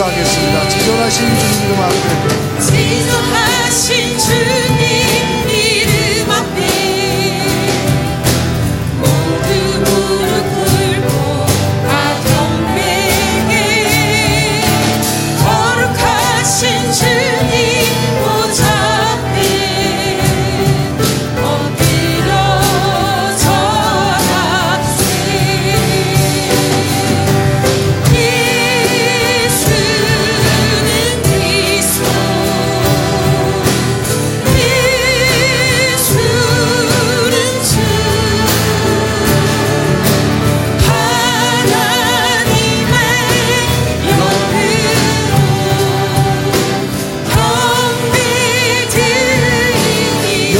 기도하겠습니다. 지존하신 주님 그 앞에